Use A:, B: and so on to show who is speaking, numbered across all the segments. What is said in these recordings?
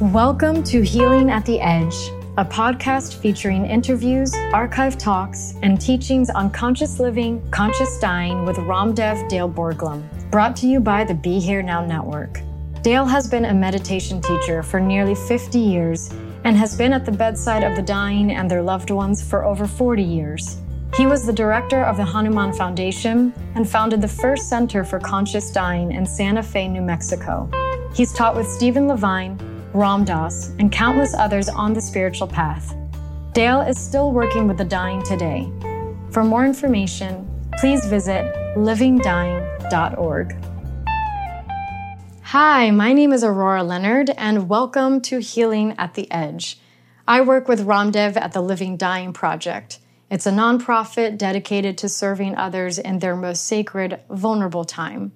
A: Welcome to Healing at the Edge, a podcast featuring interviews, archive talks, and teachings on conscious living, conscious dying with Ramdev Dale Borglum, brought to you by the Be Here Now Network. Dale has been a meditation teacher for nearly 50 years and has been at the bedside of the dying and their loved ones for over 40 years. He was the director of the Hanuman Foundation and founded the first Center for Conscious Dying in Santa Fe, New Mexico. He's taught with Stephen Levine, Ram Dass, and countless others on the spiritual path. Dale is still working with the dying today. For more information, please visit livingdying.org. Hi, my name is Aurora Leonard, and welcome to Healing at the Edge. I work with Ramdev at the Living Dying Project. It's a nonprofit dedicated to serving others in their most sacred, vulnerable time.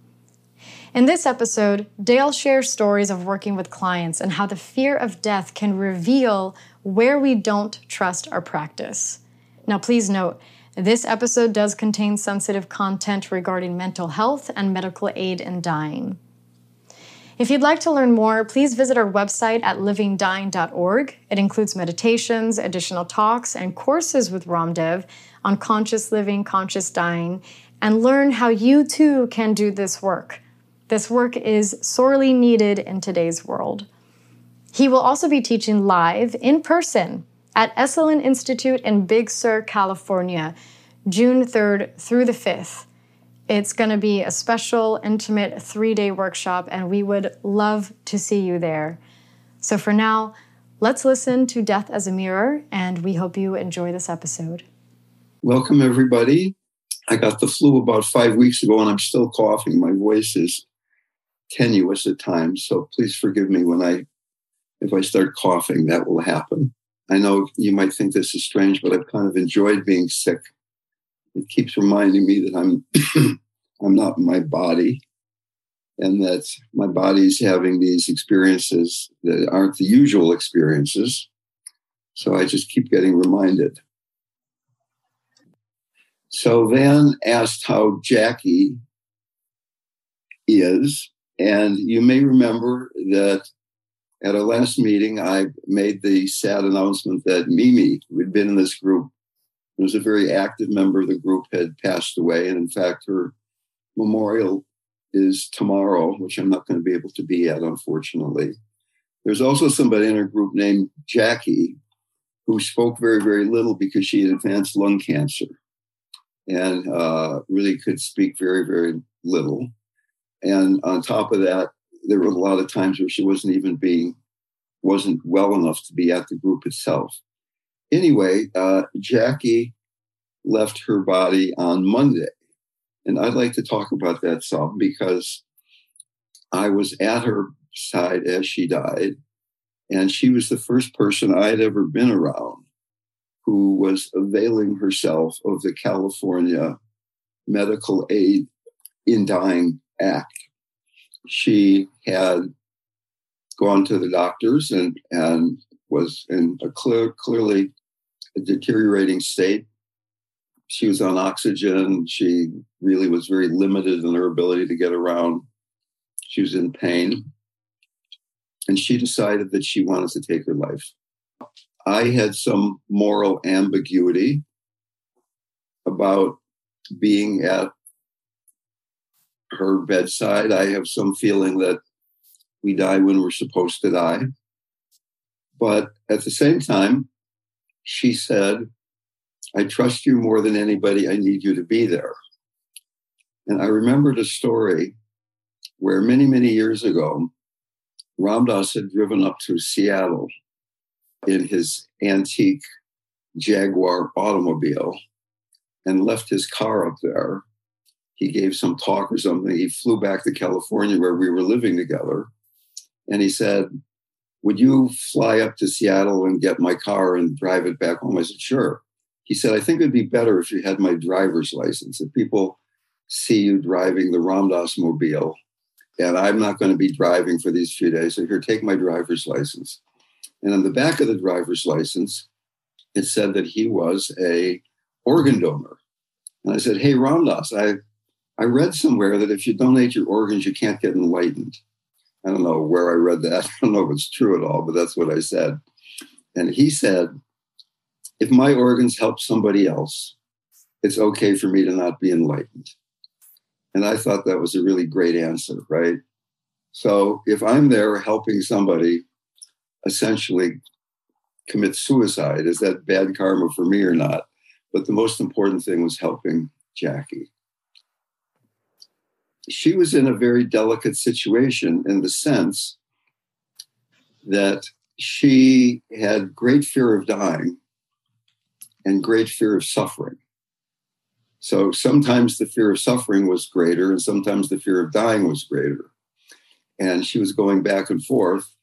A: In this episode, Dale shares stories of working with clients and how the fear of death can reveal where we don't trust our practice. Now, please note, this episode does contain sensitive content regarding mental health and medical aid in dying. If you'd like to learn more, please visit our website at livingdying.org. It includes meditations, additional talks, and courses with Ramdev on conscious living, conscious dying, and learn how you too can do this work. This work is sorely needed in today's world. He will also be teaching live in person at Esalen Institute in Big Sur, California, June 3rd through the 5th. It's going to be a special, intimate three day workshop, and we would love to see you there. So for now, let's listen to Death as a Mirror, and we hope you enjoy this episode.
B: Welcome, everybody. I got the flu about five weeks ago, and I'm still coughing. My voice is tenuous at times. So please forgive me when I, if I start coughing, that will happen. I know you might think this is strange, but I've kind of enjoyed being sick. It keeps reminding me that I'm, I'm not my body, and that my body's having these experiences that aren't the usual experiences. So I just keep getting reminded. So Van asked how Jackie is, and you may remember that at our last meeting, I made the sad announcement that Mimi, who had been in this group, was a very active member of the group, had passed away. And in fact, her memorial is tomorrow, which I'm not going to be able to be at, unfortunately. There's also somebody in our group named Jackie who spoke very, very little because she had advanced lung cancer and uh, really could speak very, very little. And on top of that, there were a lot of times where she wasn't even being, wasn't well enough to be at the group itself. Anyway, uh, Jackie left her body on Monday. And I'd like to talk about that some because I was at her side as she died. And she was the first person I had ever been around who was availing herself of the California Medical Aid in Dying Act. She had gone to the doctors and, and was in a clear, clearly a deteriorating state. She was on oxygen. She really was very limited in her ability to get around. She was in pain. And she decided that she wanted to take her life. I had some moral ambiguity about being at her bedside. I have some feeling that we die when we're supposed to die. But at the same time, she said, I trust you more than anybody. I need you to be there. And I remembered a story where many, many years ago, Ram Dass had driven up to Seattle in his antique Jaguar automobile and left his car up there. He gave some talk or something. He flew back to California where we were living together. And he said, Would you fly up to Seattle and get my car and drive it back home? I said, Sure. He said, I think it'd be better if you had my driver's license. If people see you driving the Ram Dass mobile, and I'm not going to be driving for these few days. So here, take my driver's license. And on the back of the driver's license, it said that he was a organ donor. And I said, Hey, Ram Dass, I, I read somewhere that if you donate your organs, you can't get enlightened. I don't know where I read that. I don't know if it's true at all, but that's what I said. And he said, if my organs help somebody else, it's okay for me to not be enlightened. And I thought that was a really great answer, right? So if I'm there helping somebody essentially commit suicide, is that bad karma for me or not? But the most important thing was helping Jackie. She was in a very delicate situation in the sense that she had great fear of dying and great fear of suffering. So sometimes the fear of suffering was greater, and sometimes the fear of dying was greater. And she was going back and forth.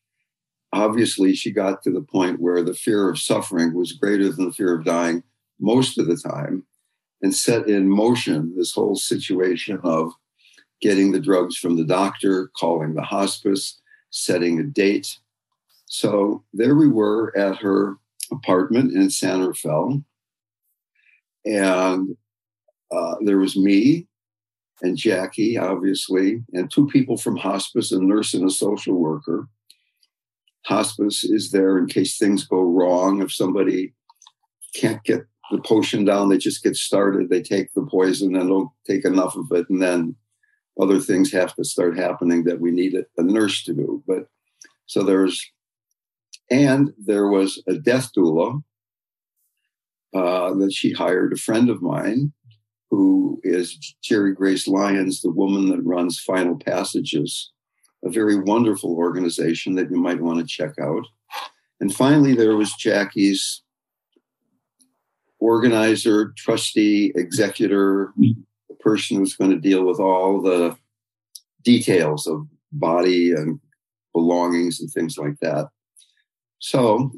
B: Obviously, she got to the point where the fear of suffering was greater than the fear of dying most of the time, and set in motion this whole situation of getting the drugs from the doctor, calling the hospice, setting a date. So there we were at her apartment in San Rafael. And uh, there was me and Jackie, obviously, and two people from hospice, a nurse and a social worker. Hospice is there in case things go wrong. If somebody can't get the potion down, they just get started. They take the poison and don't take enough of it. And then other things have to start happening that we need a, nurse to do. But so there's, and there was a death doula uh, that she hired, a friend of mine, who is Jerrigrace Lyons, the woman that runs Final Passages, a very wonderful organization that you might want to check out. And finally, there was Jackie's organizer, trustee, executor, person who's going to deal with all the details of body and belongings and things like that. So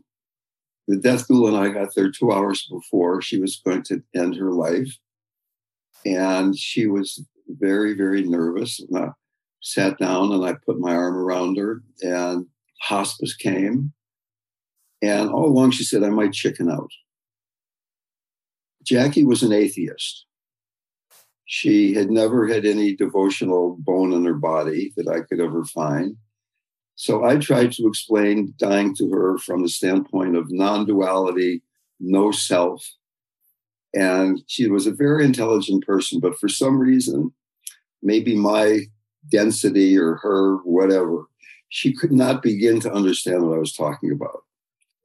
B: the death doula and I got there two hours before she was going to end her life. And she was very, very nervous. And I sat down and I put my arm around her, and hospice came. And all along she said, I might chicken out. Jackie was an atheist. She had never had any devotional bone in her body that I could ever find. So I tried to explain dying to her from the standpoint of non duality, no self. And she was a very intelligent person, but for some reason, maybe my density or her, whatever, she could not begin to understand what I was talking about.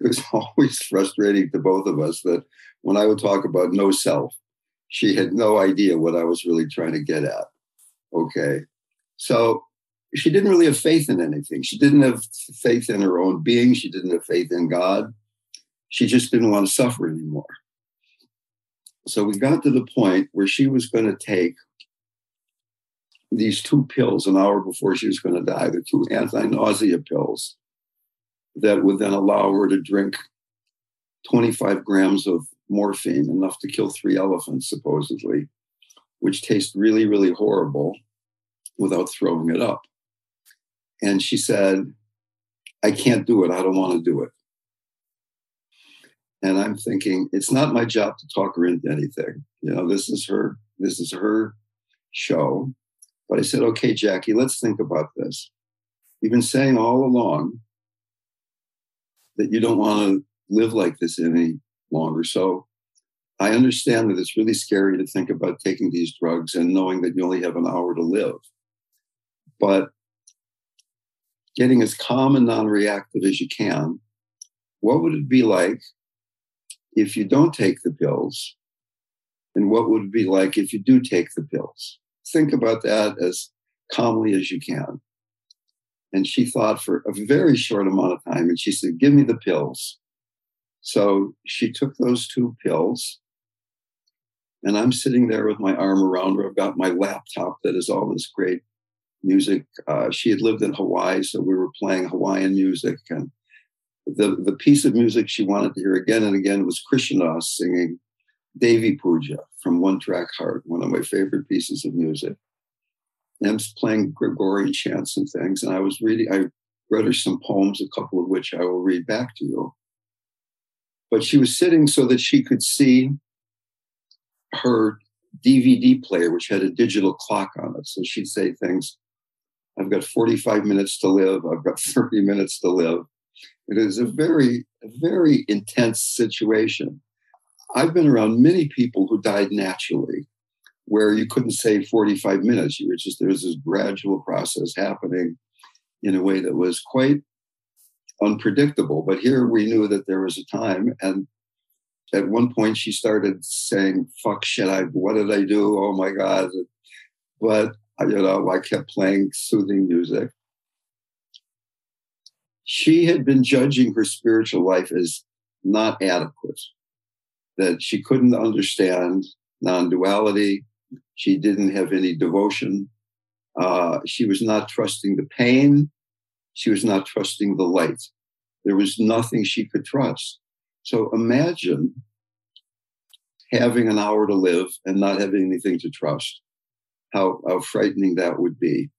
B: It was always frustrating to both of us that when I would talk about no self, she had no idea what I was really trying to get at. Okay. So she didn't really have faith in anything. She didn't have faith in her own being. She didn't have faith in God. She just didn't want to suffer anymore. So we got to the point where she was going to take these two pills an hour before she was going to die, the two anti nausea pills that would then allow her to drink 25 grams of morphine, enough to kill three elephants, supposedly, which tastes really, really horrible without throwing it up. And she said, I can't do it. I don't want to do it. And I'm thinking, it's not my job to talk her into anything. You know, this is her, this is her show. But I said, okay, Jackie, let's think about this. You've been saying all along that you don't want to live like this any longer. So I understand that it's really scary to think about taking these drugs and knowing that you only have an hour to live. But getting as calm and non reactive as you can, what would it be like if you don't take the pills? And what would it be like if you do take the pills? Think about that as calmly as you can. And she thought for a very short amount of time and she said, Give me the pills. So she took those two pills. And I'm sitting there with my arm around her. I've got my laptop that is all this great music. Uh, she had lived in Hawaii, so we were playing Hawaiian music. And the, the piece of music she wanted to hear again and again was Krishna singing Devi Puja from One Track Heart, one of my favorite pieces of music. And I was playing Gregorian chants and things. And I was reading, I read her some poems, a couple of which I will read back to you. But she was sitting so that she could see her DVD player, which had a digital clock on it. So she'd say things I've got 45 minutes to live, I've got 30 minutes to live. It is a very, very intense situation. I've been around many people who died naturally, where you couldn't say 45 minutes. You were just, there was this gradual process happening in a way that was quite unpredictable. But here we knew that there was a time. And at one point she started saying, fuck shit, I, what did I do? Oh my God. But, you know, I kept playing soothing music. She had been judging her spiritual life as not adequate that she couldn't understand non duality. She didn't have any devotion. Uh, she was not trusting the pain. She was not trusting the light. There was nothing she could trust. So imagine having an hour to live and not having anything to trust. How, how frightening that would be.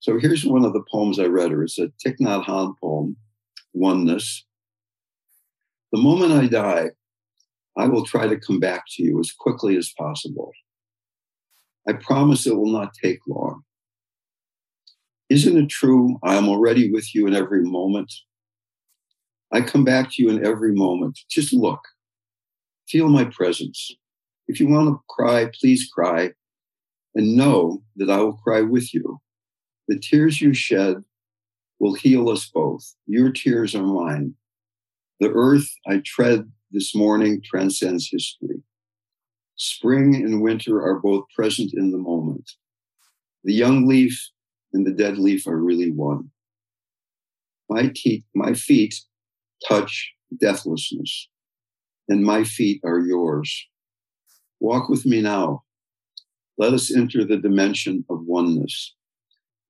B: So here's one of the poems I read her. It's a Thich Nhat Hanh poem, Oneness. The moment I die, I will try to come back to you as quickly as possible. I promise it will not take long. Isn't it true? I am already with you in every moment. I come back to you in every moment. Just look, feel my presence. If you want to cry, please cry, and know that I will cry with you. The tears you shed will heal us both. Your tears are mine. The earth I tread this morning transcends history. Spring and winter are both present in the moment. The young leaf and the dead leaf are really one. My, te- my feet touch deathlessness, and my feet are yours. Walk with me now. Let us enter the dimension of oneness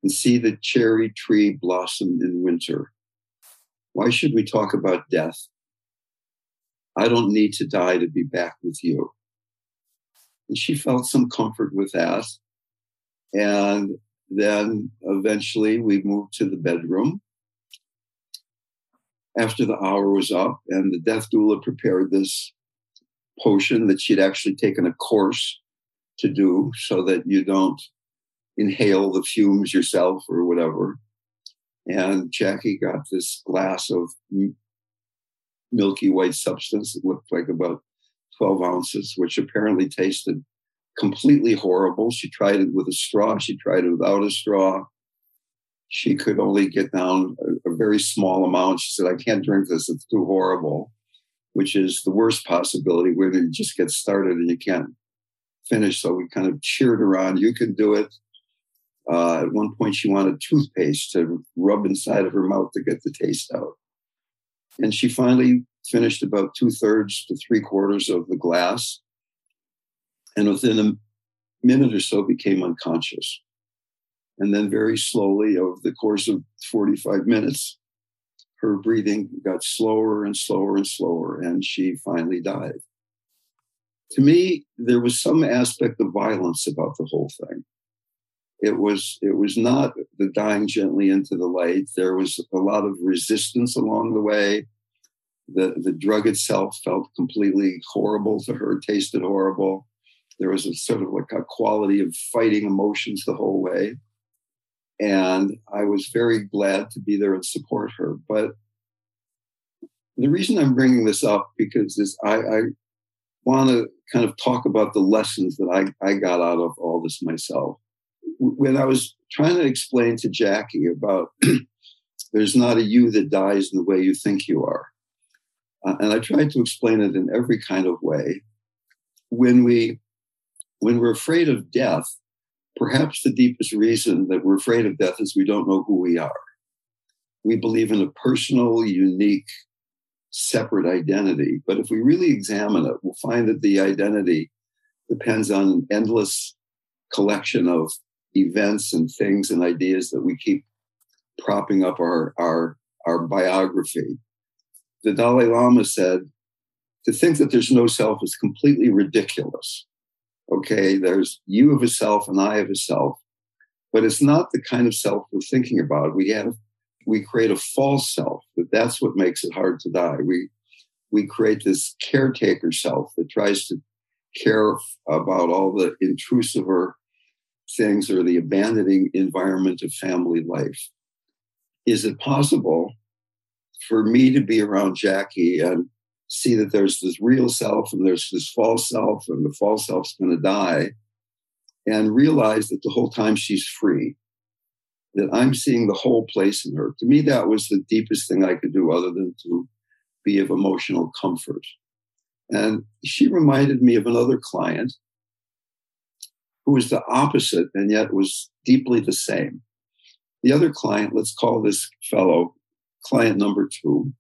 B: and see the cherry tree blossom in winter. Why should we talk about death? I don't need to die to be back with you. And she felt some comfort with that. And then eventually we moved to the bedroom after the hour was up, and the death doula prepared this potion that she'd actually taken a course to do so that you don't inhale the fumes yourself or whatever. And Jackie got this glass of milky white substance that looked like about 12 ounces, which apparently tasted completely horrible. She tried it with a straw, she tried it without a straw. She could only get down a, a very small amount. She said, I can't drink this, it's too horrible, which is the worst possibility where you just get started and you can't finish. So we kind of cheered her on. You can do it. Uh, at one point, she wanted toothpaste to rub inside of her mouth to get the taste out. And she finally finished about two thirds to three quarters of the glass. And within a minute or so became unconscious. And then, very slowly, over the course of 45 minutes, her breathing got slower and slower and slower, and she finally died. To me, there was some aspect of violence about the whole thing. It was it was not the dying gently into the light. There was a lot of resistance along the way. The the drug itself felt completely horrible to her, tasted horrible. There was a sort of like a quality of fighting emotions the whole way. And I was very glad to be there and support her. But the reason I'm bringing this up because is I, I want to kind of talk about the lessons that I, I got out of all this myself. When I was trying to explain to Jackie about there's not a you that dies in the way you think you are, uh, and I tried to explain it in every kind of way. When we when we're afraid of death, perhaps the deepest reason that we're afraid of death is we don't know who we are. We believe in a personal, unique, separate identity. But if we really examine it, we'll find that the identity depends on an endless collection of events and things and ideas that we keep propping up our, our, our biography. The Dalai Lama said, to think that there's no self is completely ridiculous. Okay, there's you of a self and I of a self, but it's not the kind of self we're thinking about. We have we create a false self that that's what makes it hard to die. We we create this caretaker self that tries to care about all the intrusive things or the abandoning environment of family life. Is it possible for me to be around Jackie and see that there's this real self and there's this false self, and the false self's going to die, and realize that the whole time she's free, that I'm seeing the whole place in her. To me, that was the deepest thing I could do other than to be of emotional comfort. And she reminded me of another client who was the opposite and yet was deeply the same. The other client, let's call this fellow client number two,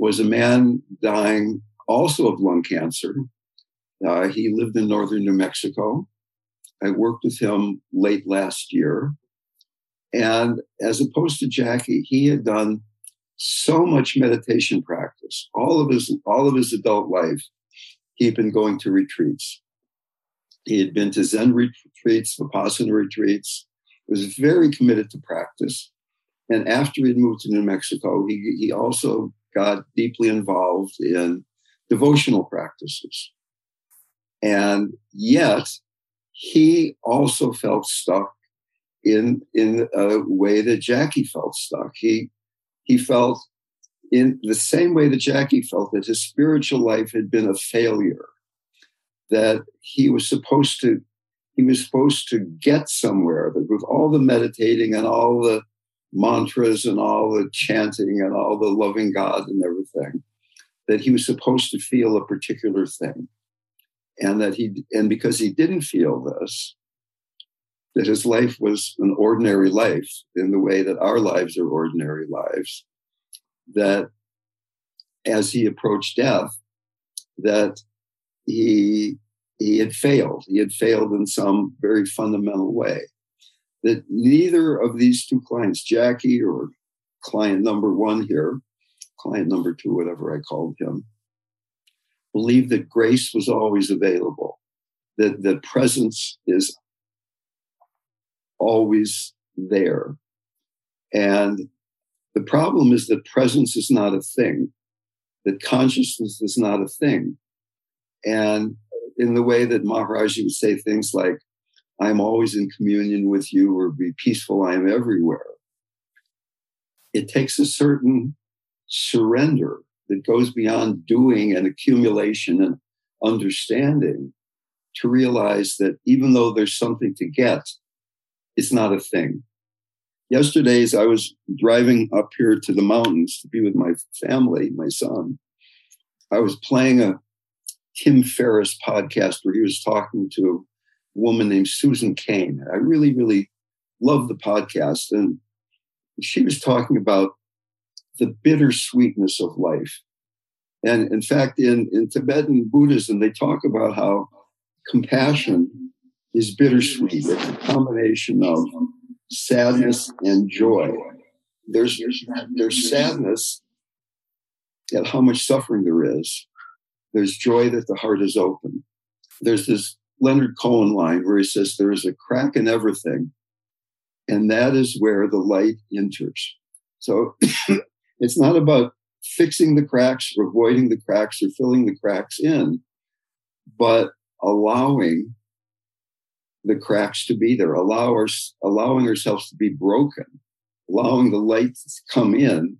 B: was a man dying also of lung cancer. Uh, he lived in northern New Mexico. I worked with him late last year. And as opposed to Jackie, he had done so much meditation practice. All of his all of his adult life, he had been going to retreats. He had been to Zen retreats, Vipassana retreats, was very committed to practice. And after he'd moved to New Mexico, he, he also got deeply involved in devotional practices. And yet, he also felt stuck in, in a way that Jackie felt stuck. He, he felt in the same way that Jackie felt that his spiritual life had been a failure, that he was supposed to he was supposed to get somewhere that with all the meditating and all the mantras and all the chanting and all the loving God and everything, that he was supposed to feel a particular thing. And that he, and because he didn't feel this, that his life was an ordinary life in the way that our lives are ordinary lives, that as he approached death, that he he had failed. He had failed in some very fundamental way that neither of these two clients, Jackie or client number one here, client number two, whatever I called him, believed that grace was always available, that the presence is always there. And the problem is that presence is not a thing, that consciousness is not a thing. And in the way that Maharaji would say things like, I'm always in communion with you, or be peaceful, I am everywhere. It takes a certain surrender that goes beyond doing and accumulation and understanding to realize that even though there's something to get, it's not a thing. Yesterday's I was driving up here to the mountains to be with my family, my son. I was playing a Tim Ferriss podcast where he was talking to woman named Susan Cain. I really, really love the podcast. And she was talking about the bittersweetness of life. And in fact, in, in Tibetan Buddhism, they talk about how compassion is bittersweet. It's a combination of sadness and joy. There's, there's sadness at how much suffering there is. There's joy that the heart is open. There's this Leonard Cohen line where he says, There is a crack in everything, and that is where the light enters. So it's not about fixing the cracks or avoiding the cracks or filling the cracks in, but allowing the cracks to be there, allow our, allowing ourselves to be broken, allowing the light to come in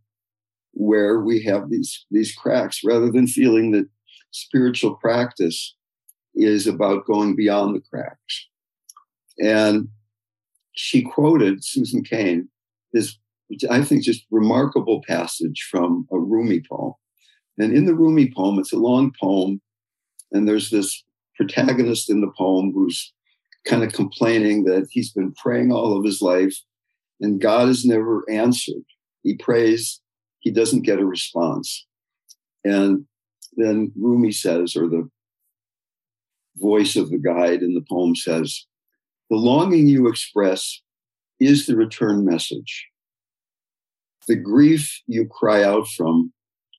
B: where we have these, these cracks rather than feeling that spiritual practice is about going beyond the cracks. And she quoted Susan Cain, this, I think just remarkable passage from a Rumi poem. And in the Rumi poem, it's a long poem, and there's this protagonist in the poem who's kind of complaining that he's been praying all of his life and God has never answered. He prays, he doesn't get a response. And then Rumi says, or the voice of the guide in the poem says, The longing you express is the return message. The grief you cry out from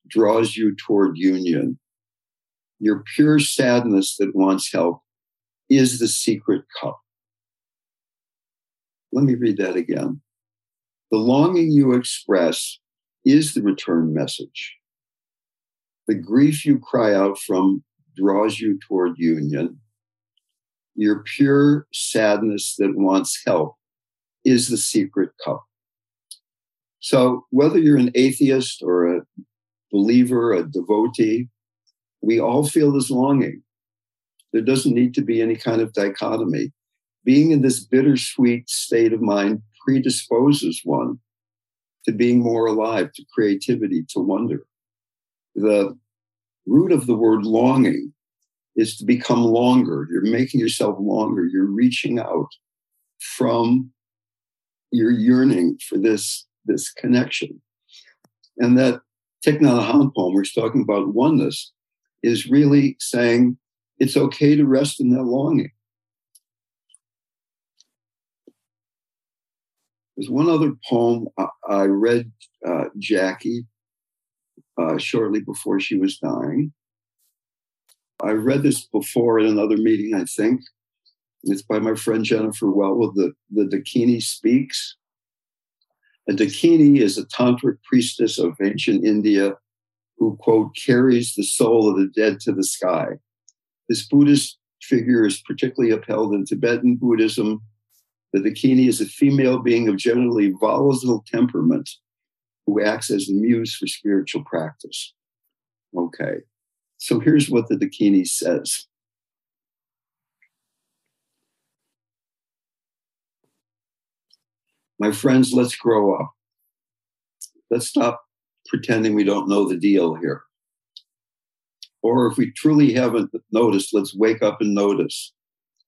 B: draws you toward union. Your pure sadness that wants help is the secret cup. Let me read that again. The longing you express is the return message. The grief you cry out from draws you toward union. Your pure sadness that wants help is the secret cup. So, whether you're an atheist or a believer, a devotee, we all feel this longing. There doesn't need to be any kind of dichotomy. Being in this bittersweet state of mind predisposes one to being more alive, to creativity, to wonder. The root of the word longing is to become longer. You're making yourself longer. You're reaching out from your yearning for this, this connection. And that Thich Nhat Hanh poem, where he's talking about oneness, is really saying it's okay to rest in that longing. There's one other poem I read uh, Jackie uh, shortly before she was dying. I read this before in another meeting, I think. It's by my friend Jennifer Welwood, the, the Dakini Speaks. A Dakini is a tantric priestess of ancient India who, quote, carries the soul of the dead to the sky. This Buddhist figure is particularly upheld in Tibetan Buddhism. The Dakini is a female being of generally volatile temperament who acts as the muse for spiritual practice. Okay, so here's what the Dakini says. My friends, let's grow up. Let's stop pretending we don't know the deal here. Or if we truly haven't noticed, let's wake up and notice.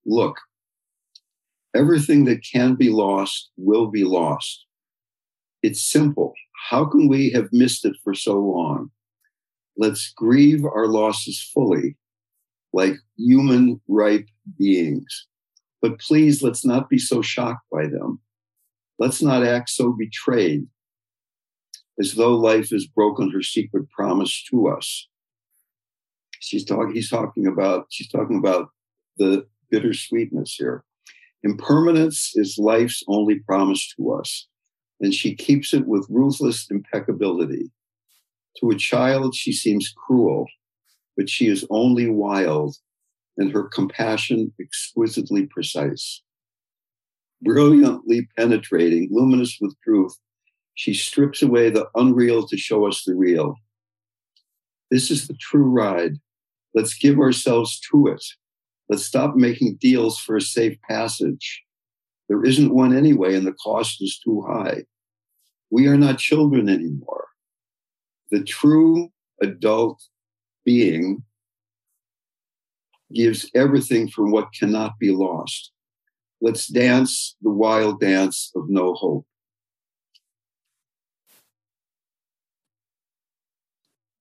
B: Look, everything that can be lost will be lost. It's simple. How can we have missed it for so long? Let's grieve our losses fully, like human, ripe beings. But please, let's not be so shocked by them. Let's not act so betrayed, as though life has broken her secret promise to us. She's talking, he's talking about, she's talking about the bittersweetness here. Impermanence is life's only promise to us, and she keeps it with ruthless impeccability. To a child, she seems cruel, but she is only wild, and her compassion exquisitely precise. Brilliantly penetrating, luminous with truth, she strips away the unreal to show us the real. This is the true ride. Let's give ourselves to it. Let's stop making deals for a safe passage. There isn't one anyway, and the cost is too high. We are not children anymore. The true adult being gives everything for what cannot be lost. Let's dance the wild dance of no hope.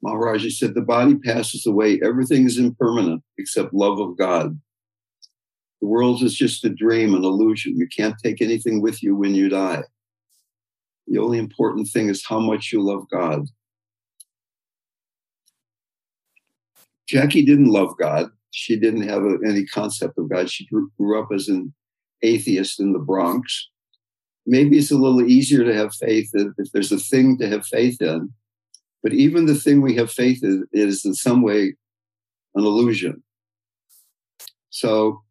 B: Maharaji said, The body passes away. Everything is impermanent except love of God. The world is just a dream, an illusion. You can't take anything with you when you die. The only important thing is how much you love God. Jackie didn't love God. She didn't have a, any concept of God. She grew, grew up as an atheist in the Bronx. Maybe it's a little easier to have faith if there's a thing to have faith in. But even the thing we have faith in is in some way an illusion. So,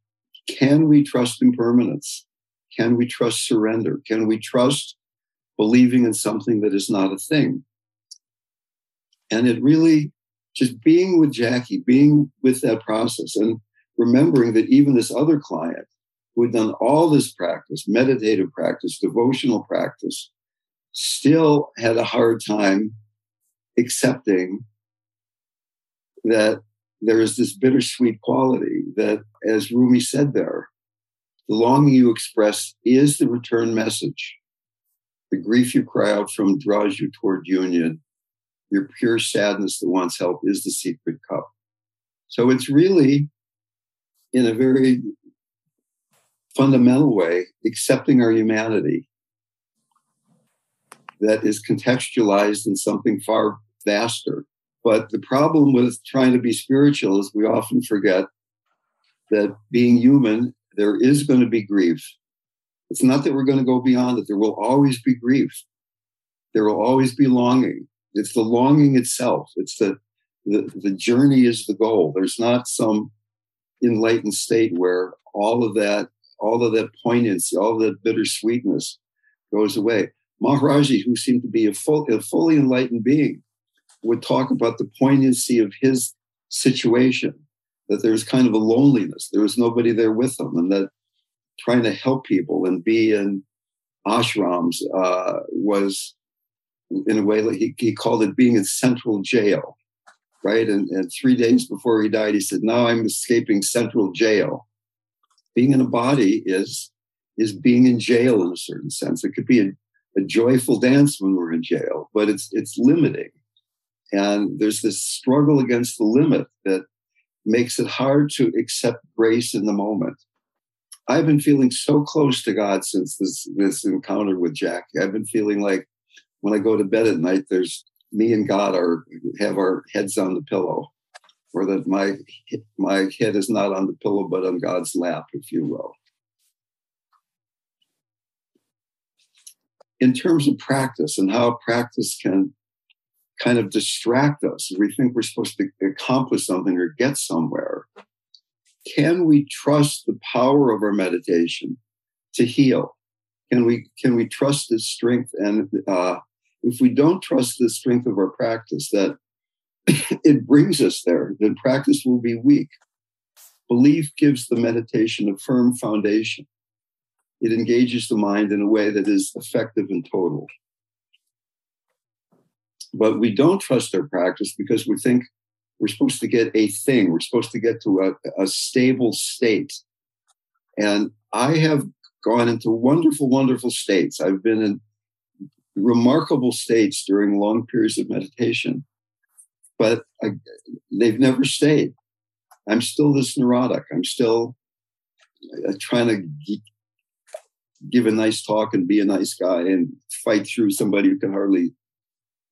B: can we trust impermanence? Can we trust surrender? Can we trust believing in something that is not a thing? And it really, just being with Jackie, being with that process, and remembering that even this other client who had done all this practice, meditative practice, devotional practice, still had a hard time accepting that there is this bittersweet quality that, as Rumi said there, the longing you express is the return message. The grief you cry out from draws you toward union. Your pure sadness that wants help is the secret cup. So it's really, in a very fundamental way, accepting our humanity that is contextualized in something far vaster. But the problem with trying to be spiritual is we often forget that being human, there is going to be grief. It's not that we're going to go beyond it. There will always be grief. There will always be longing. It's the longing itself. It's the, the, the journey is the goal. There's not some enlightened state where all of that, all of that poignancy, all of that bittersweetness goes away. Maharaji, who seemed to be a, full, a fully enlightened being, would talk about the poignancy of his situation, that there was kind of a loneliness. There was nobody there with him, and that trying to help people and be in ashrams uh, was, in a way, he, he called it being in central jail, right? And, and three days before he died, he said, Now I'm escaping central jail. Being in a body is is being in jail in a certain sense. It could be a a joyful dance when we're in jail, but it's it's limiting. And there's this struggle against the limit that makes it hard to accept grace in the moment. I've been feeling so close to God since this this encounter with Jackie. I've been feeling like when I go to bed at night, there's me and God are have our heads on the pillow, or that my my head is not on the pillow but on God's lap, if you will. in terms of practice and how practice can kind of distract us. We think we're supposed to accomplish something or get somewhere. Can we trust the power of our meditation to heal? Can we can we trust the strength? And uh, if we don't trust the strength of our practice, that it brings us there, then practice will be weak. Belief gives the meditation a firm foundation it engages the mind in a way that is effective and total. But we don't trust our practice because we think we're supposed to get a thing, we're supposed to get to a, a stable state. And I have gone into wonderful, wonderful states. I've been in remarkable states during long periods of meditation, but I, they've never stayed. I'm still this neurotic. I'm still uh, trying to give a nice talk and be a nice guy and fight through somebody who can hardly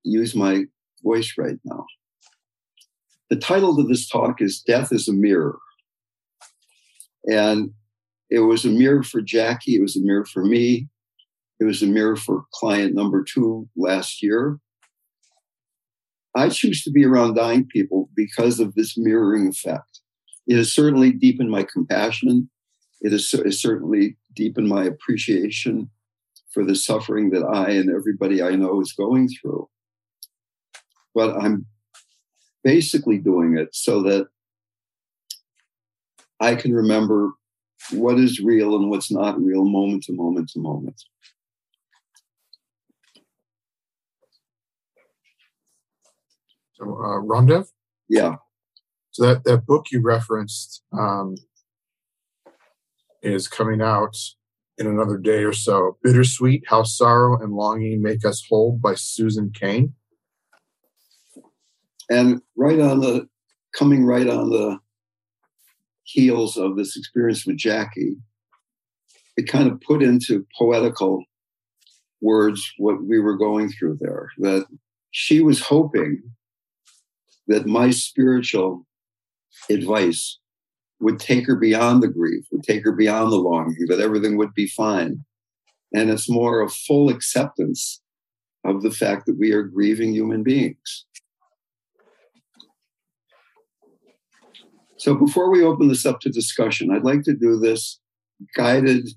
B: use my voice right now. The title of this talk is Death is a Mirror. And it was a mirror for Jackie, it was a mirror for me, it was a mirror for client number two last year. I choose to be around dying people because of this mirroring effect. It has certainly deepened my compassion. It has certainly deepened my appreciation for the suffering that I and everybody I know is going through. But I'm basically doing it so that I can remember what is real and what's not real moment to moment to moment.
C: So, uh, Ramdev?
B: Yeah.
C: So that, that book you referenced, um, is coming out in another day or so. Bittersweet How Sorrow and Longing Make Us Whole by Susan Cain.
B: And right on the, coming right on the heels of this experience with Jackie, it kind of put into poetical words what we were going through there. That she was hoping that my spiritual advice would take her beyond the grief, would take her beyond the longing, that everything would be fine. And it's more a full acceptance of the fact that we are grieving human beings. So before we open this up to discussion, I'd like to do this guided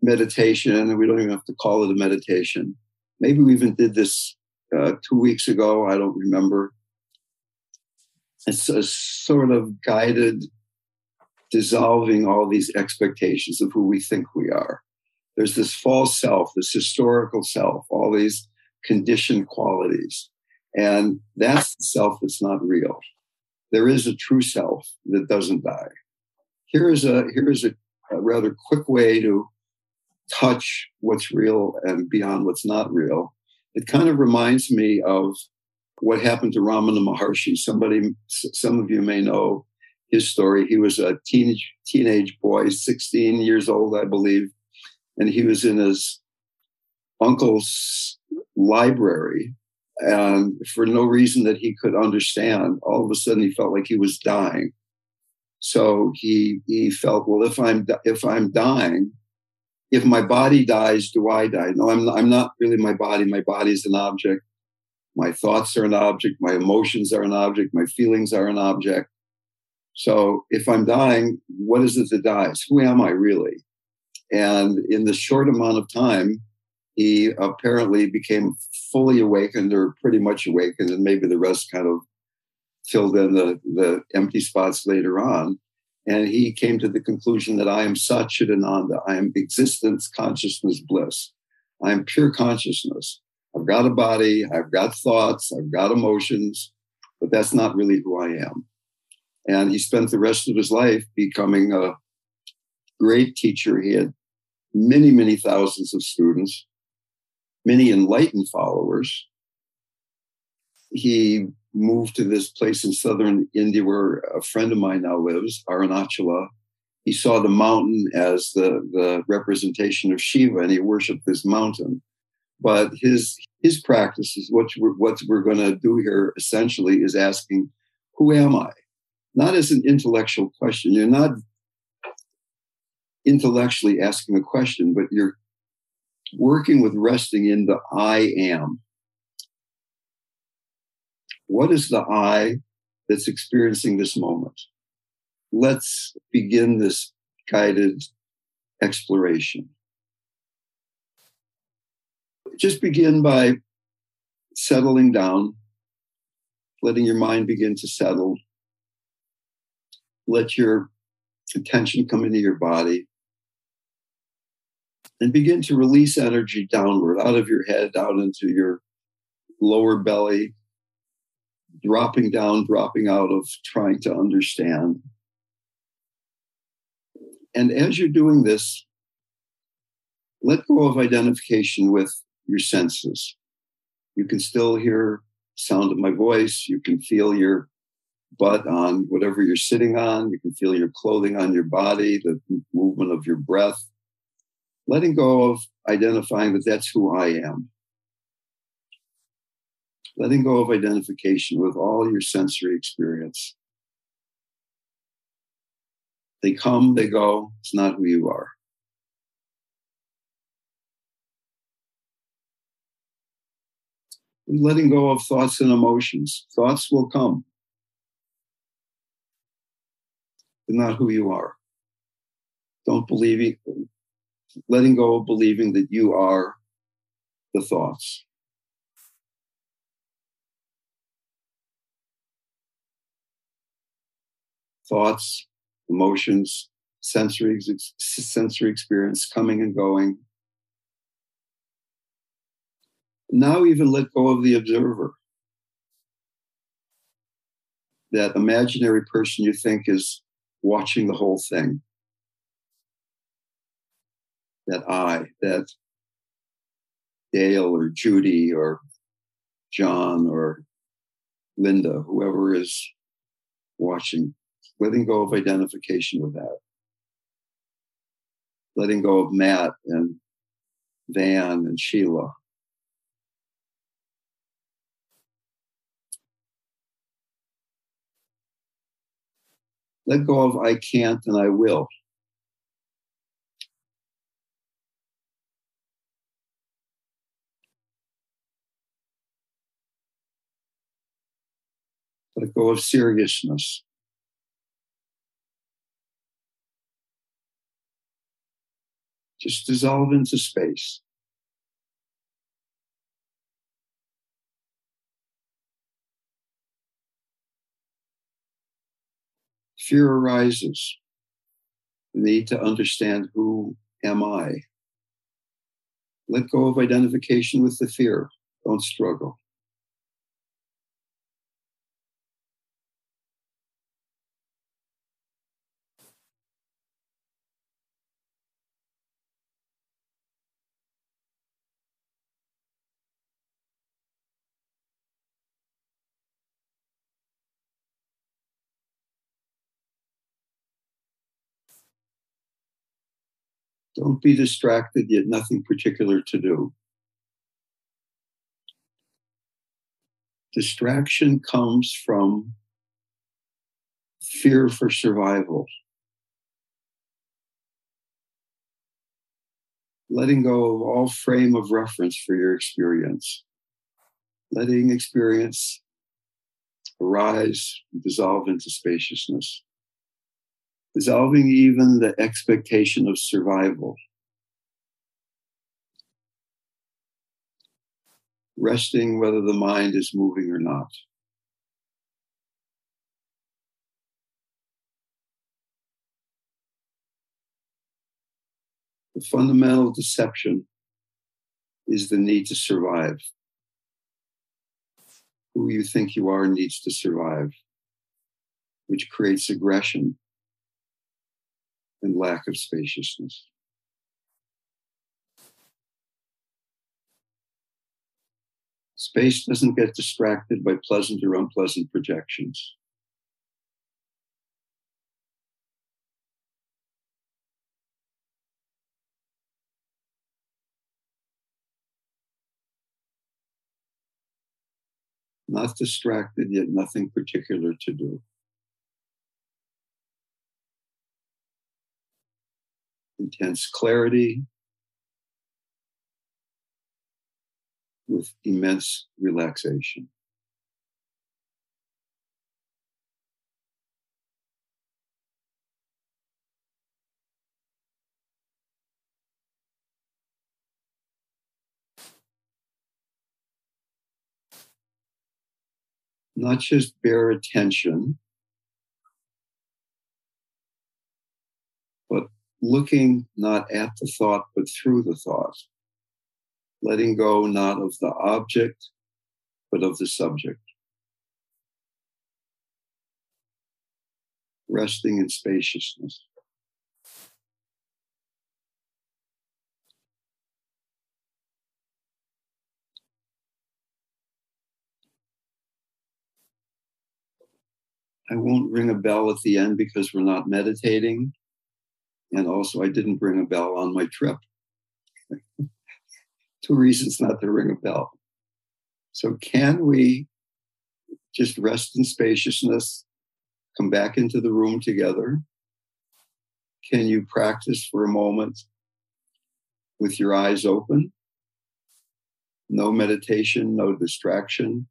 B: meditation, and we don't even have to call it a meditation. Maybe we even did this uh, two weeks ago. I don't remember. It's a sort of guided dissolving all these expectations of who we think we are. There's this false self, this historical self, all these conditioned qualities. And that's the self that's not real. There is a true self that doesn't die. Here is a here is a, a rather quick way to touch what's real and beyond what's not real. It kind of reminds me of what happened to Ramana Maharshi. Somebody, some of you may know his story. He was a teenage teenage boy, 16 years old, I believe, and he was in his uncle's library. And for no reason that he could understand, all of a sudden he felt like he was dying. So he he felt, well, if I'm if I'm dying, if my body dies, do I die? No, I'm I'm not really my body. My body is an object. My thoughts are an object. My emotions are an object. My feelings are an object. So if I'm dying, what is it that dies? Who am I really? And in the short amount of time, he apparently became fully awakened or pretty much awakened, and maybe the rest kind of filled in the, the empty spots later on. And he came to the conclusion that I am Satchidananda. I am existence, consciousness, bliss. I am pure consciousness. I've got a body, I've got thoughts, I've got emotions, but that's not really who I am. And he spent the rest of his life becoming a great teacher. He had many, many thousands of students, many enlightened followers. He moved to this place in southern India where a friend of mine now lives, Arunachala. He saw the mountain as the, the representation of Shiva and he worshiped this mountain. But his his practice is what we're, what we're going to do here essentially is asking, who am I? Not as an intellectual question. You're not intellectually asking a question, but you're working with resting in the I am. What is the I that's experiencing this moment? Let's begin this guided exploration just begin by settling down, letting your mind begin to settle. Let your attention come into your body and begin to release energy downward out of your head, out into your lower belly, dropping down, dropping out of trying to understand. And as you're doing this, let go of identification with your senses. You can still hear sound of my voice. You can feel your butt on whatever you're sitting on. You can feel your clothing on your body, the movement of your breath. Letting go of identifying that that's who I am. Letting go of identification with all your sensory experience. They come, they go. It's not who you are. letting go of thoughts and emotions. Thoughts will come, but not who you are. Don't believe it. Letting go of believing that you are the thoughts. Thoughts, emotions, sensory, sensory experience coming and going, Now, even let go of the observer. That imaginary person you think is watching the whole thing. That I, that Dale or Judy or John or Linda, whoever is watching, letting go of identification with that. Letting go of Matt and Van and Sheila. Let go of I can't and I will. Let go of seriousness. Just dissolve into space. Fear arises. The need to understand who am I. Let go of identification with the fear. Don't struggle. Don't be distracted, yet nothing particular to do. Distraction comes from fear for survival. Letting go of all frame of reference for your experience. Letting experience arise, dissolve into spaciousness dissolving even the expectation of survival. Resting whether the mind is moving or not. The fundamental deception is the need to survive. Who you think you are needs to survive, which creates aggression and lack of spaciousness. Space doesn't get distracted by pleasant or unpleasant projections. Not distracted, yet nothing particular to do. Intense clarity, with immense relaxation. Not just bare attention, looking not at the thought, but through the thought, letting go not of the object, but of the subject. Resting in spaciousness. I won't ring a bell at the end because we're not meditating. And also, I didn't bring a bell on my trip. Two reasons not to ring a bell. So, can we just rest in spaciousness, come back into the room together? Can you practice for a moment with your eyes open? No meditation, no distraction.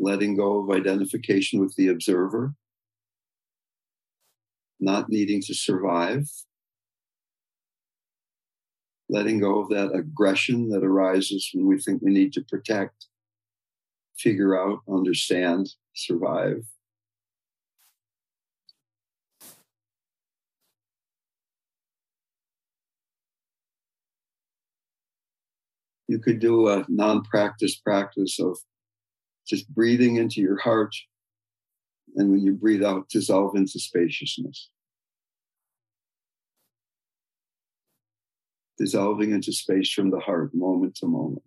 B: Letting go of identification with the observer not needing to survive, letting go of that aggression that arises when we think we need to protect, figure out, understand, survive. You could do a non practice practice of just breathing into your heart and when you breathe out, dissolve into spaciousness. Dissolving into space from the heart, moment to moment.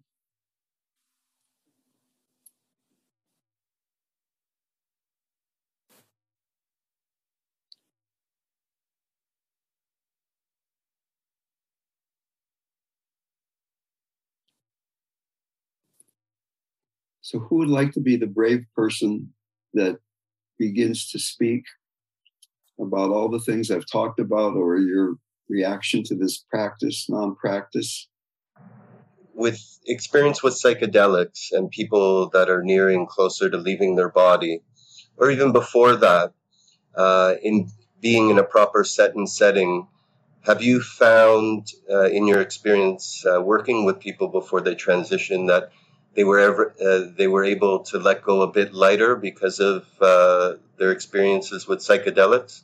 D: So, who would like to be the brave person that begins to speak about all the things I've talked about or your reaction to this practice, non practice?
E: With experience with psychedelics and people that are nearing closer to leaving their body, or even before that, uh, in being in a proper set and setting, have you found uh, in your experience uh, working with people before they transition that they were ever uh, they were able to let go a bit lighter because of uh, their experiences with psychedelics?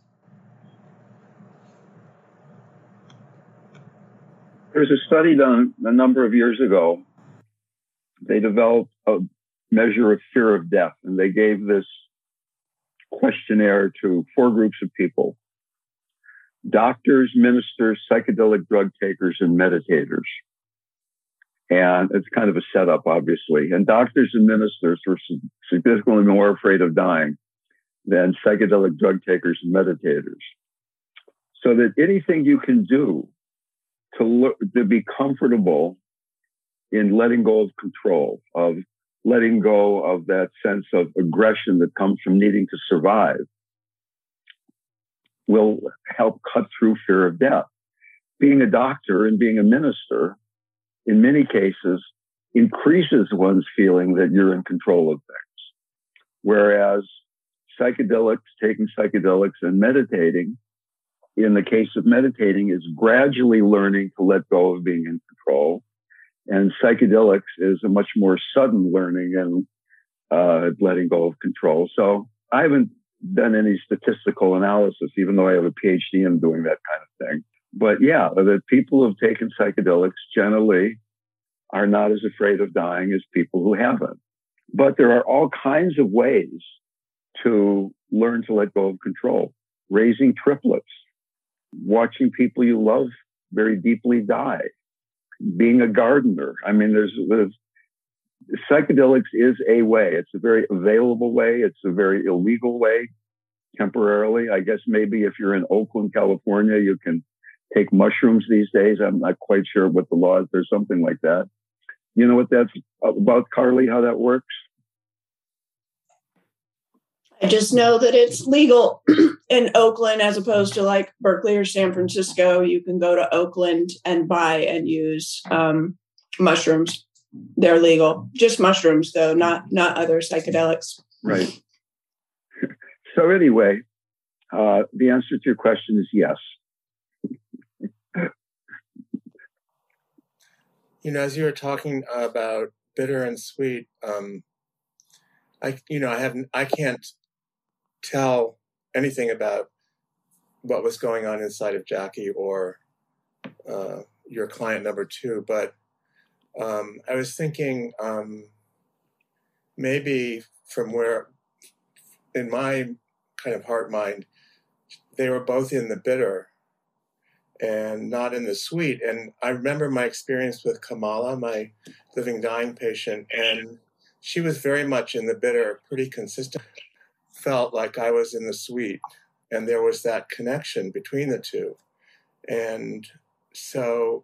B: There was a study done a number of years ago. They developed a measure of fear of death, and they gave this questionnaire to four groups of people doctors, ministers, psychedelic drug takers, and meditators. And it's kind of a setup, obviously. And doctors and ministers were significantly more afraid of dying than psychedelic drug takers and meditators. So that anything you can do to look, to be comfortable in letting go of control, of letting go of that sense of aggression that comes from needing to survive will help cut through fear of death. Being a doctor and being a minister, in many cases, increases one's feeling that you're in control of things. Whereas psychedelics, taking psychedelics and meditating, in the case of meditating, is gradually learning to let go of being in control. And psychedelics is a much more sudden learning and uh, letting go of control. So I haven't done any statistical analysis, even though I have a PhD in doing that kind of thing. But yeah, the people who've taken psychedelics generally are not as afraid of dying as people who haven't. But there are all kinds of ways to learn to let go of control. Raising triplets, watching people you love very deeply die, being a gardener. I mean, there's, there's psychedelics is a way. It's a very available way. It's a very illegal way temporarily. I guess maybe if you're in Oakland, California, you can take mushrooms these days. I'm not quite sure what the law is. There's something like that. You know what that's about, Carly, how that works?
F: I just know that it's legal in Oakland as opposed to like Berkeley or San Francisco. You can go to Oakland and buy and use um, mushrooms. They're legal. Just mushrooms, though, not not other psychedelics.
B: Right. so anyway, uh, the answer to your question is yes.
G: You know, as you were talking about bitter and sweet, um, I you know I haven't I can't tell anything about what was going on inside of Jackie or uh, your client number two, but um, I was thinking um, maybe from where, in my kind of heart mind, they were both in the bitter and not in the sweet. And I remember my experience with Kamala, my living dying patient, and she was very much in the bitter, pretty consistent. Felt like I was in the sweet, and there was that connection between the two. And so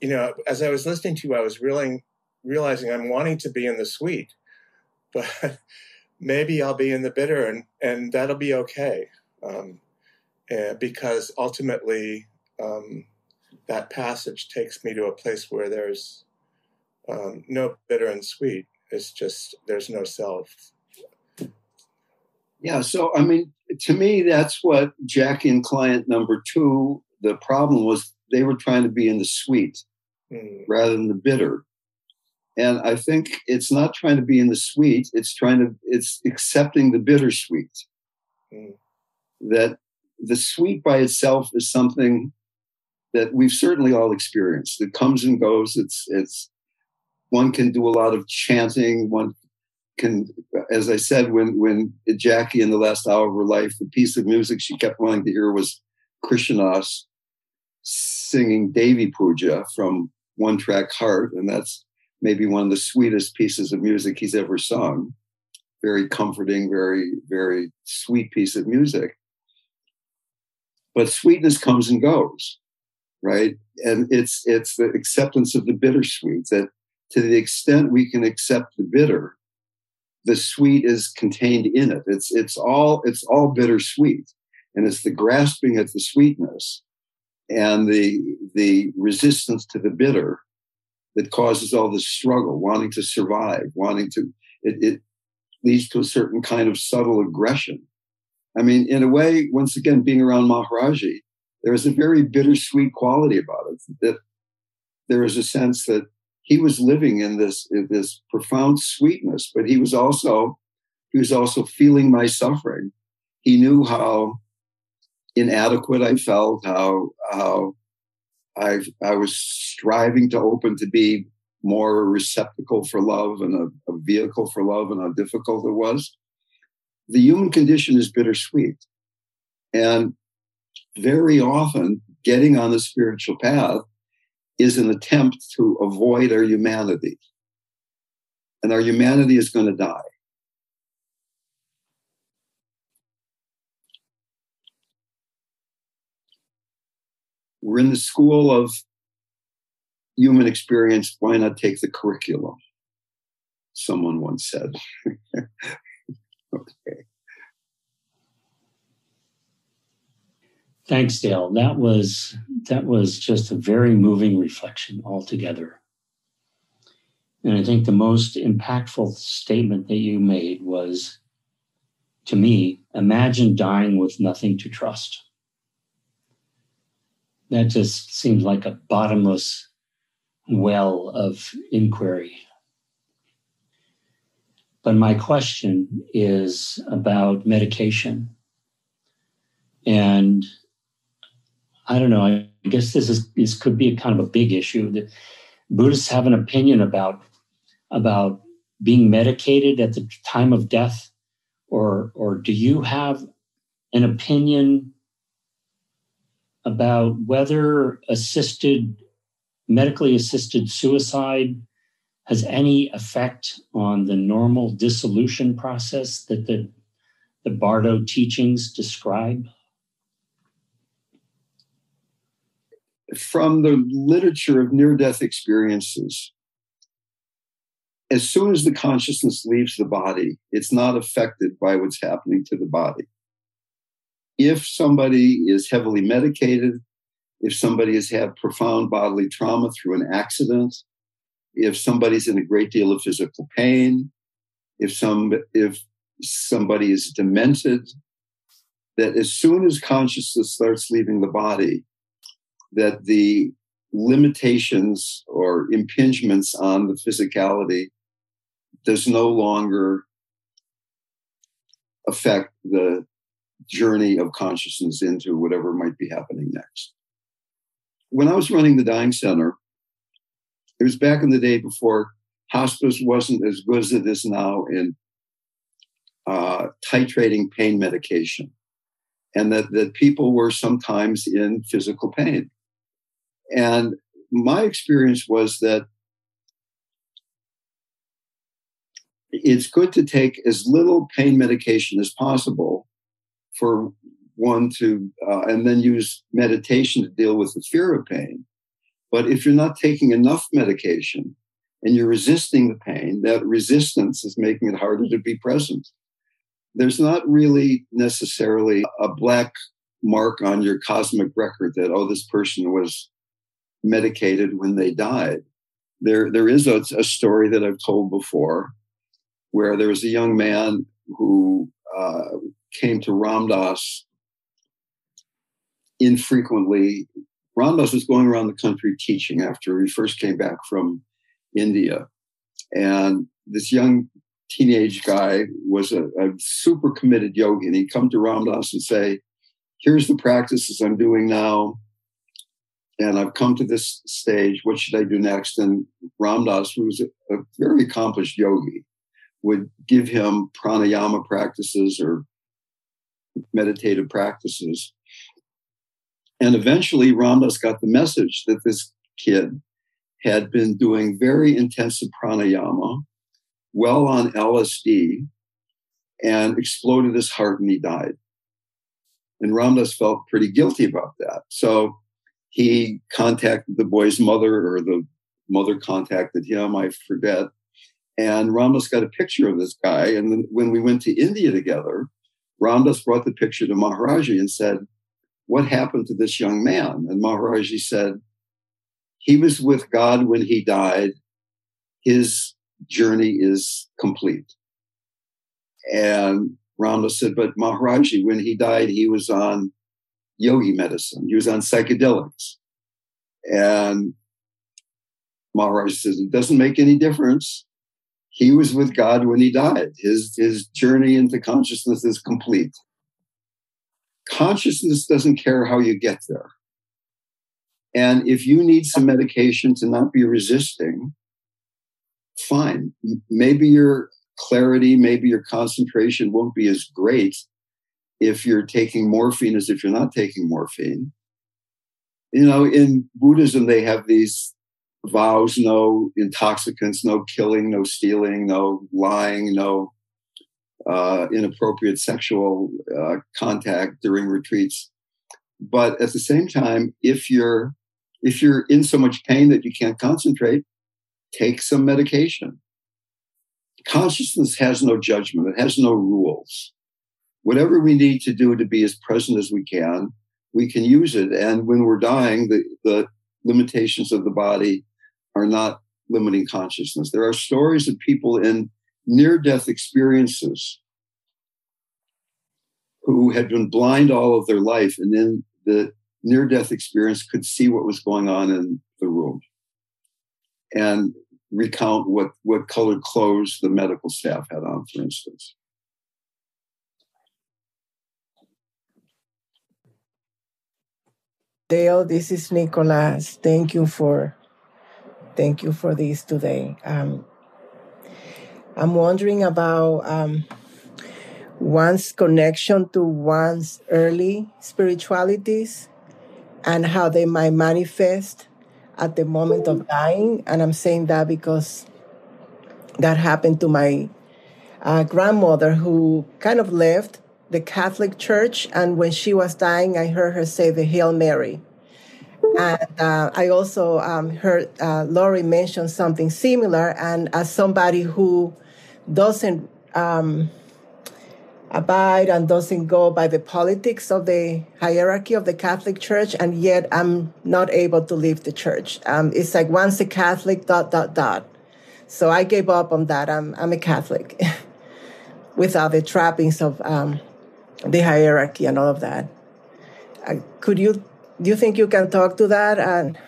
G: you know, as I was listening to you, I was really realizing I'm wanting to be in the sweet, but maybe I'll be in the bitter, and and that'll be okay, um, because ultimately um, that passage takes me to a place where there's um, no bitter and sweet. It's just there's no self.
D: Yeah, so I mean, to me, that's what Jackie and client number two. The problem was they were trying to be in the sweet mm. rather than the bitter. And I think it's not trying to be in the sweet, it's trying to, it's accepting the bittersweet. Mm. That the sweet by itself is something that we've certainly all experienced. It comes and goes. It's, it's, one can do a lot of chanting. One can, as I said, when, when Jackie in the last hour of her life, the piece of music she kept wanting to hear was Krishna Das singing Devi Puja from One Track Heart, and that's maybe one of the sweetest pieces of music he's ever sung. Very comforting, very, very sweet piece of music. But sweetness comes and goes, right? And it's it's the acceptance of the bittersweet that
B: to the extent we can accept the bitter, the sweet is contained in it. It's it's all it's all bittersweet, and it's the grasping at the sweetness and the the resistance to the bitter that causes all this struggle, wanting to survive, wanting to. It, it leads to a certain kind of subtle aggression. I mean, in a way, once again, being around Maharaji, there is a very bittersweet quality about it. That there is a sense that he was living in this in this profound sweetness, but he was also he was also feeling my suffering. He knew how inadequate I felt, how how I I was striving to open to be more receptacle for love and a, a vehicle for love, and how difficult it was. The human condition is bittersweet, and very often getting on the spiritual path is an attempt to avoid our humanity. And our humanity is going to die. We're in the school of human experience. Why not take the curriculum? Someone once said. okay.
H: Thanks, Dale. That was that was just a very moving reflection altogether. And I think the most impactful statement that you made was to me, imagine dying with nothing to trust. That just seems like a bottomless well of inquiry. But my question is about medication. And I don't know. I guess this is this could be a kind of a big issue Buddhists have an opinion about about being medicated at the time of death, or or do you have an opinion about whether assisted medically assisted suicide has any effect on the normal dissolution process that the the Bardo teachings describe?
B: from the literature of near death experiences, as soon as the consciousness leaves the body, it's not affected by what's happening to the body. If somebody is heavily medicated, if somebody has had profound bodily trauma through an accident, if somebody's in a great deal of physical pain, if some if somebody is demented, that as soon as consciousness starts leaving the body, that the limitations or impingements on the physicality does no longer affect the journey of consciousness into whatever might be happening next. When I was running the dying center, it was back in the day before hospice wasn't as good as it is now in uh, titrating pain medication, and that, that people were sometimes in physical pain. And my experience was that it's good to take as little pain medication as possible for one to, uh, and then use meditation to deal with the fear of pain. But if you're not taking enough medication and you're resisting the pain, that resistance is making it harder to be present. There's not really necessarily a black mark on your cosmic record that, oh, this person was medicated when they died. There, there is a, a story that I've told before where there was a young man who uh, came to Ram Dass infrequently. Ram Dass was going around the country teaching after he first came back from India. And this young teenage guy was a, a super committed yogi. And he'd come to Ram Dass and say, Here's the practices I'm doing now and I've come to this stage. What should I do next? And Ram Dass, who was a, a very accomplished yogi, would give him pranayama practices or meditative practices. And eventually, Ram Dass got the message that this kid had been doing very intensive pranayama, well on LSD, and exploded his heart and he died. And Ram Dass felt pretty guilty about that. So he contacted the boy's mother or the mother contacted him. I forget. And Ram Dass got a picture of this guy. And when we went to India together, Ram Dass brought the picture to Maharaji and said, What happened to this young man? And Maharaji said, He was with God when he died. His journey is complete. And Ram Dass said, But Maharaji, when he died, he was on yogi medicine, he was on psychedelics. And Maharaji says, It doesn't make any difference he was with God when he died. His, his journey into consciousness is complete. Consciousness doesn't care how you get there. And if you need some medication to not be resisting, fine. Maybe your clarity, maybe your concentration won't be as great if you're taking morphine as if you're not taking morphine. You know, in Buddhism, they have these vows no intoxicants, no killing, no stealing, no lying, no uh, inappropriate sexual uh, contact during retreats. But at the same time, if you're if you're in so much pain that you can't concentrate, take some medication. Consciousness has no judgment; it has no rules. Whatever we need to do to be as present as we can, we can use it. And when we're dying, the, the limitations of the body are not limiting consciousness. There are stories of people in near death experiences who had been blind all of their life and then the near death experience could see what was going on in the room and recount what, what colored clothes the medical staff had on, for instance.
I: Dale, this is Nicholas. Thank you for Thank you for this today. Um, I'm wondering about um, one's connection to one's early spiritualities and how they might manifest at the moment of dying. And I'm saying that because that happened to my uh, grandmother who kind of left the Catholic Church. And when she was dying, I heard her say the Hail Mary. And uh, I also um, heard uh, Laurie mention something similar. And as somebody who doesn't um, abide and doesn't go by the politics of the hierarchy of the Catholic Church, and yet I'm not able to leave the church. Um, it's like once a Catholic, dot, dot, dot. So I gave up on that. I'm, I'm a Catholic without the trappings of um, the hierarchy and all of that. Uh, could you do you think you can talk to that and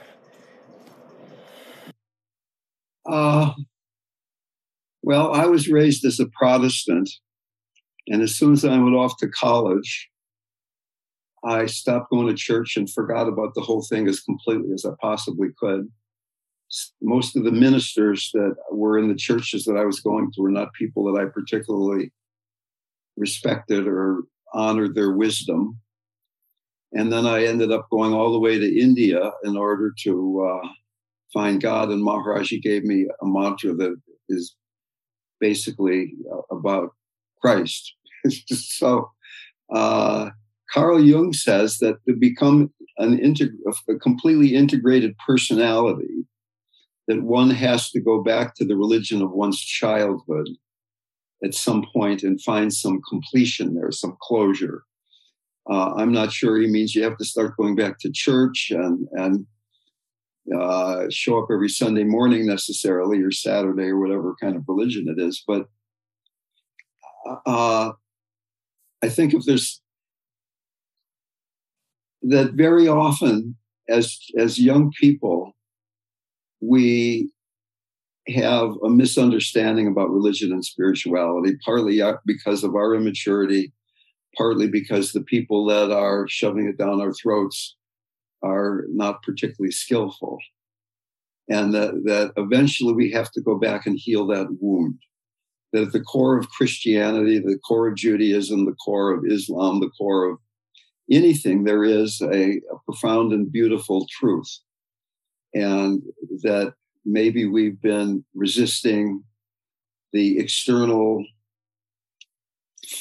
B: uh, well i was raised as a protestant and as soon as i went off to college i stopped going to church and forgot about the whole thing as completely as i possibly could most of the ministers that were in the churches that i was going to were not people that i particularly respected or honored their wisdom and then I ended up going all the way to India in order to uh, find God. And Maharaji gave me a mantra that is basically uh, about Christ. so uh, Carl Jung says that to become an integ- a completely integrated personality, that one has to go back to the religion of one's childhood at some point and find some completion there, some closure. Uh, I'm not sure he means you have to start going back to church and and uh, show up every Sunday morning necessarily, or Saturday, or whatever kind of religion it is. But uh, I think if there's that very often as as young people, we have a misunderstanding about religion and spirituality, partly uh, because of our immaturity partly because the people that are shoving it down our throats are not particularly skillful. And that, that eventually we have to go back and heal that wound. That at the core of Christianity, the core of Judaism, the core of Islam, the core of anything, there is a, a profound and beautiful truth. And that maybe we've been resisting the external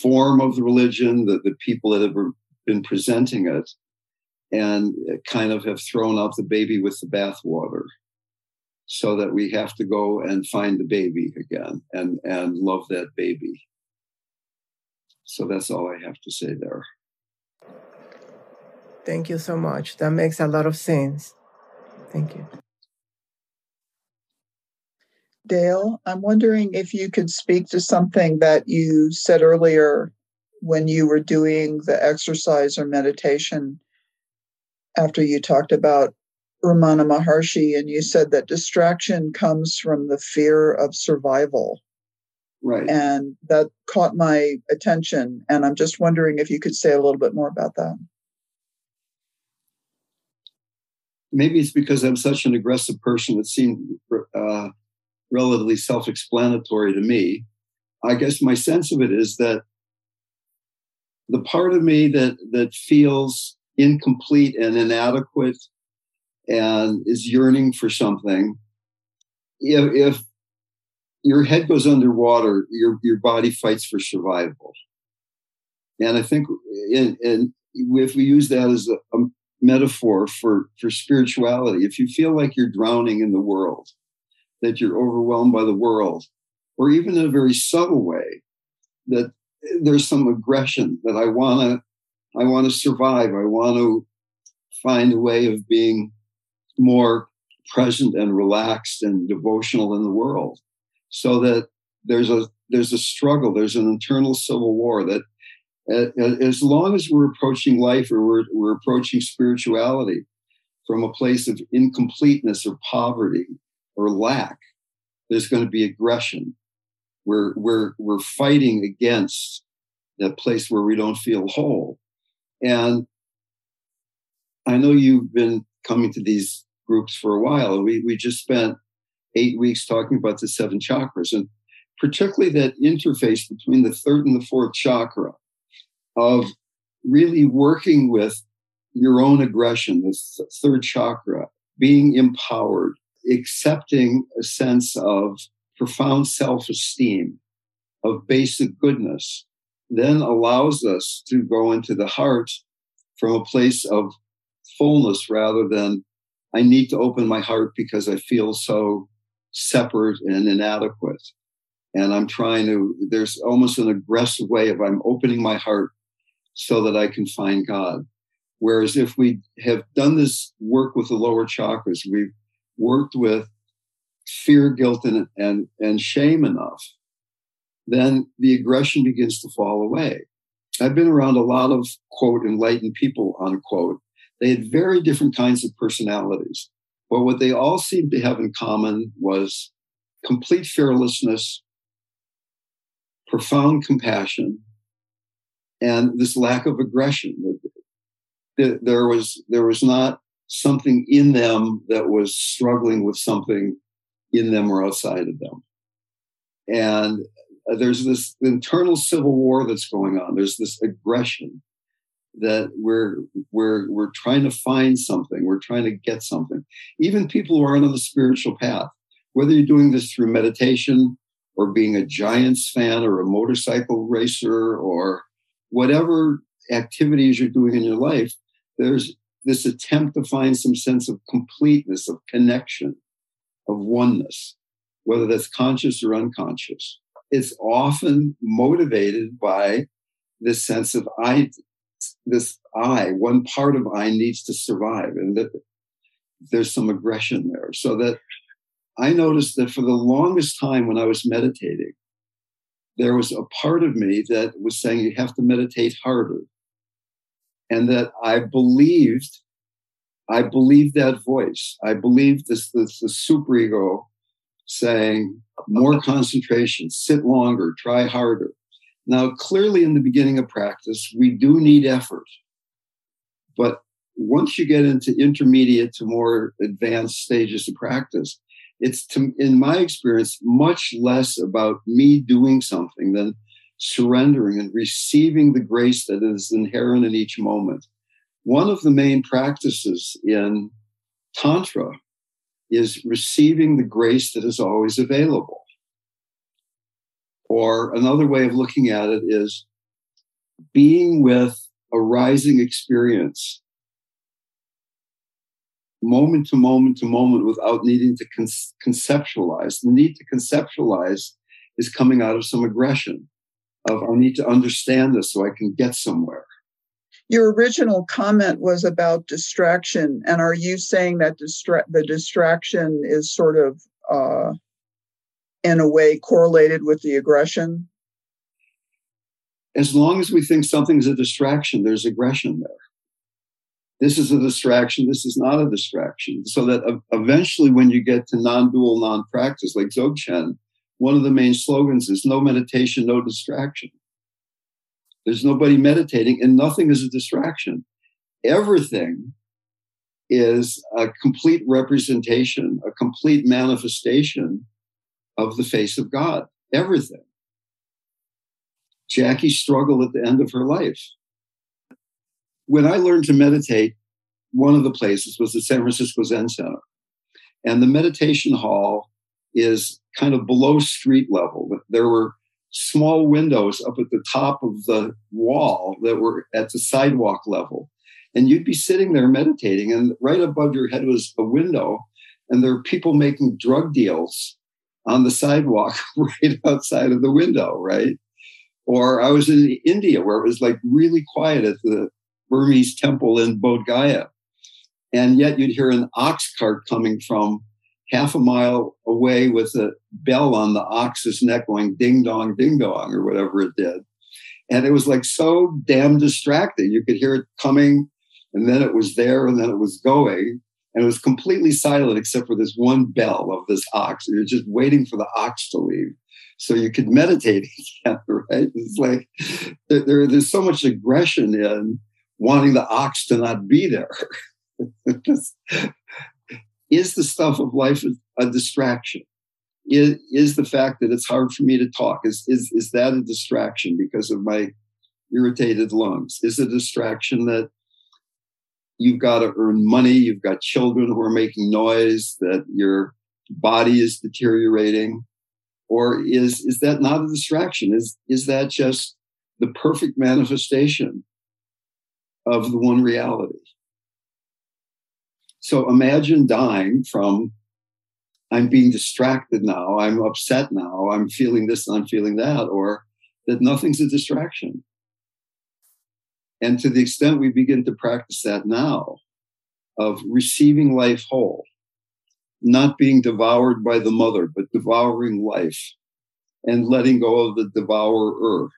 B: form of the religion, the, the people that have been presenting it, and kind of have thrown out the baby with the bathwater. so that we have to go and find the baby again and and love that baby. So that's all i have to say there.
I: Thank you so much. That makes a lot of sense. Thank you.
J: Dale i'm wondering if you could speak to something that you said earlier when you were doing the exercise or meditation after you talked about Ramana Maharshi, and you said that distraction comes from the fear of survival.
B: Right.
J: And that caught my attention. And I'm just wondering if you could say a little bit more about that.
B: Maybe it's because I'm such an aggressive person it seemed uh, relatively self explanatory to me. I guess my sense of it is that the part of me that, that feels incomplete and inadequate and is yearning for something, if, if your head goes underwater, your your body fights for survival. And I think, in, in, if we use that as a, a metaphor for for spirituality, if you feel like you're drowning in the world, that you're overwhelmed by the world, or even in a very subtle way, that there's some aggression that I want to I want to survive. I want to find a way of being more present and relaxed and devotional in the world so that there's a there's a struggle there's an internal civil war that as long as we're approaching life or we're, we're approaching spirituality from a place of incompleteness or poverty or lack there's going to be aggression we're we're we're fighting against that place where we don't feel whole and i know you've been coming to these groups for a while. We, we just spent eight weeks talking about the seven chakras and particularly that interface between the third and the fourth chakra of really working with your own aggression, the third chakra, being empowered, accepting a sense of profound self esteem, of basic goodness, then allows us to go into the heart from a place of fullness rather than I need to open my heart because I feel so separate and inadequate. And I'm trying to, there's almost an aggressive way of I'm opening my heart so that I can find God. Whereas if we have done this work with the lower chakras, we've worked with fear, guilt, and, and, and shame enough, then the aggression begins to fall away. I've been around a lot of quote enlightened people unquote they had very different kinds of personalities. But what they all seemed to have in common was complete fearlessness, profound compassion, and this lack of aggression. There was, there was not something in them that was struggling with something in them or outside of them. And Uh, there's this internal civil war that's going on. There's this aggression that we're we're we're trying to find something. We're trying to get something. Even people who aren't on the spiritual path whether you're doing this through meditation or being a giants fan or a motorcycle racer or whatever activities you're doing in your life there's this attempt to find some sense of completeness of connection of oneness whether that's conscious or unconscious it's often motivated by this sense of I this I, one part of I needs to survive, and that there's some aggression there. So that I noticed that for the longest time when I was meditating, there was a part of me that was saying you have to meditate harder. And that I believed, I believed that voice. I believed this, this the superego saying more concentration, sit longer, try harder. Now, clearly, in the beginning of practice, we do need effort. But once you get into intermediate to more advanced stages of practice, it's, to, in my experience, much less about me doing something than surrendering and receiving the grace that is inherent in each moment. One of the main practices in Tantra is receiving the grace that is always available. Or another way of looking at it is being with a rising experience moment to moment to moment without needing to con- conceptualize. The need to conceptualize is coming out of some aggression of I need to understand this so I can get somewhere.
J: Your original comment was about distraction, and are you saying that distra- the distraction is sort of, uh, in a way, correlated with the aggression?
B: As long as we think something's a distraction, there's aggression there. This is a distraction. This is not a distraction. So that eventually, when you get to non-dual, non-practice, like Dzogchen, one of the main slogans is "No meditation, no distraction." There's nobody meditating, and nothing is a distraction. Everything is a complete representation, a complete manifestation of the face of God. Everything. Jackie struggled at the end of her life. When I learned to meditate, one of the places was the San Francisco Zen Center. And the meditation hall is kind of below street level. There were small windows up at the top of the wall that were at the sidewalk level. And you'd be sitting there meditating, and right above your head was a window, and there were people making drug deals on the sidewalk right outside of the window, right? Or I was in India where it was like really quiet at the Burmese temple in Bodh Gaya. And yet you'd hear an ox cart coming from half a mile away with a bell on the ox's neck going ding dong, ding dong, or whatever it did. And it was like so damn distracting. You could hear it coming, and then it was there, and then it was going. And it was completely silent except for this one bell of this ox. You're just waiting for the ox to leave so you could meditate again, right? It's like there, there's so much aggression in wanting the ox to not be there. is the stuff of life a distraction? Is, is the fact that it's hard for me to talk, is, is, is that a distraction because of my irritated lungs? Is a distraction that you've got to earn money, you've got children who are making noise, that your body is deteriorating? Or is, is that not a distraction? Is, is that just the perfect manifestation of the one reality? So imagine dying from I'm being distracted now, I'm upset now, I'm feeling this and I'm feeling that, or that nothing's a distraction. And to the extent we begin to practice that now, of receiving life whole, not being devoured by the mother, but devouring life and letting go of the devourer,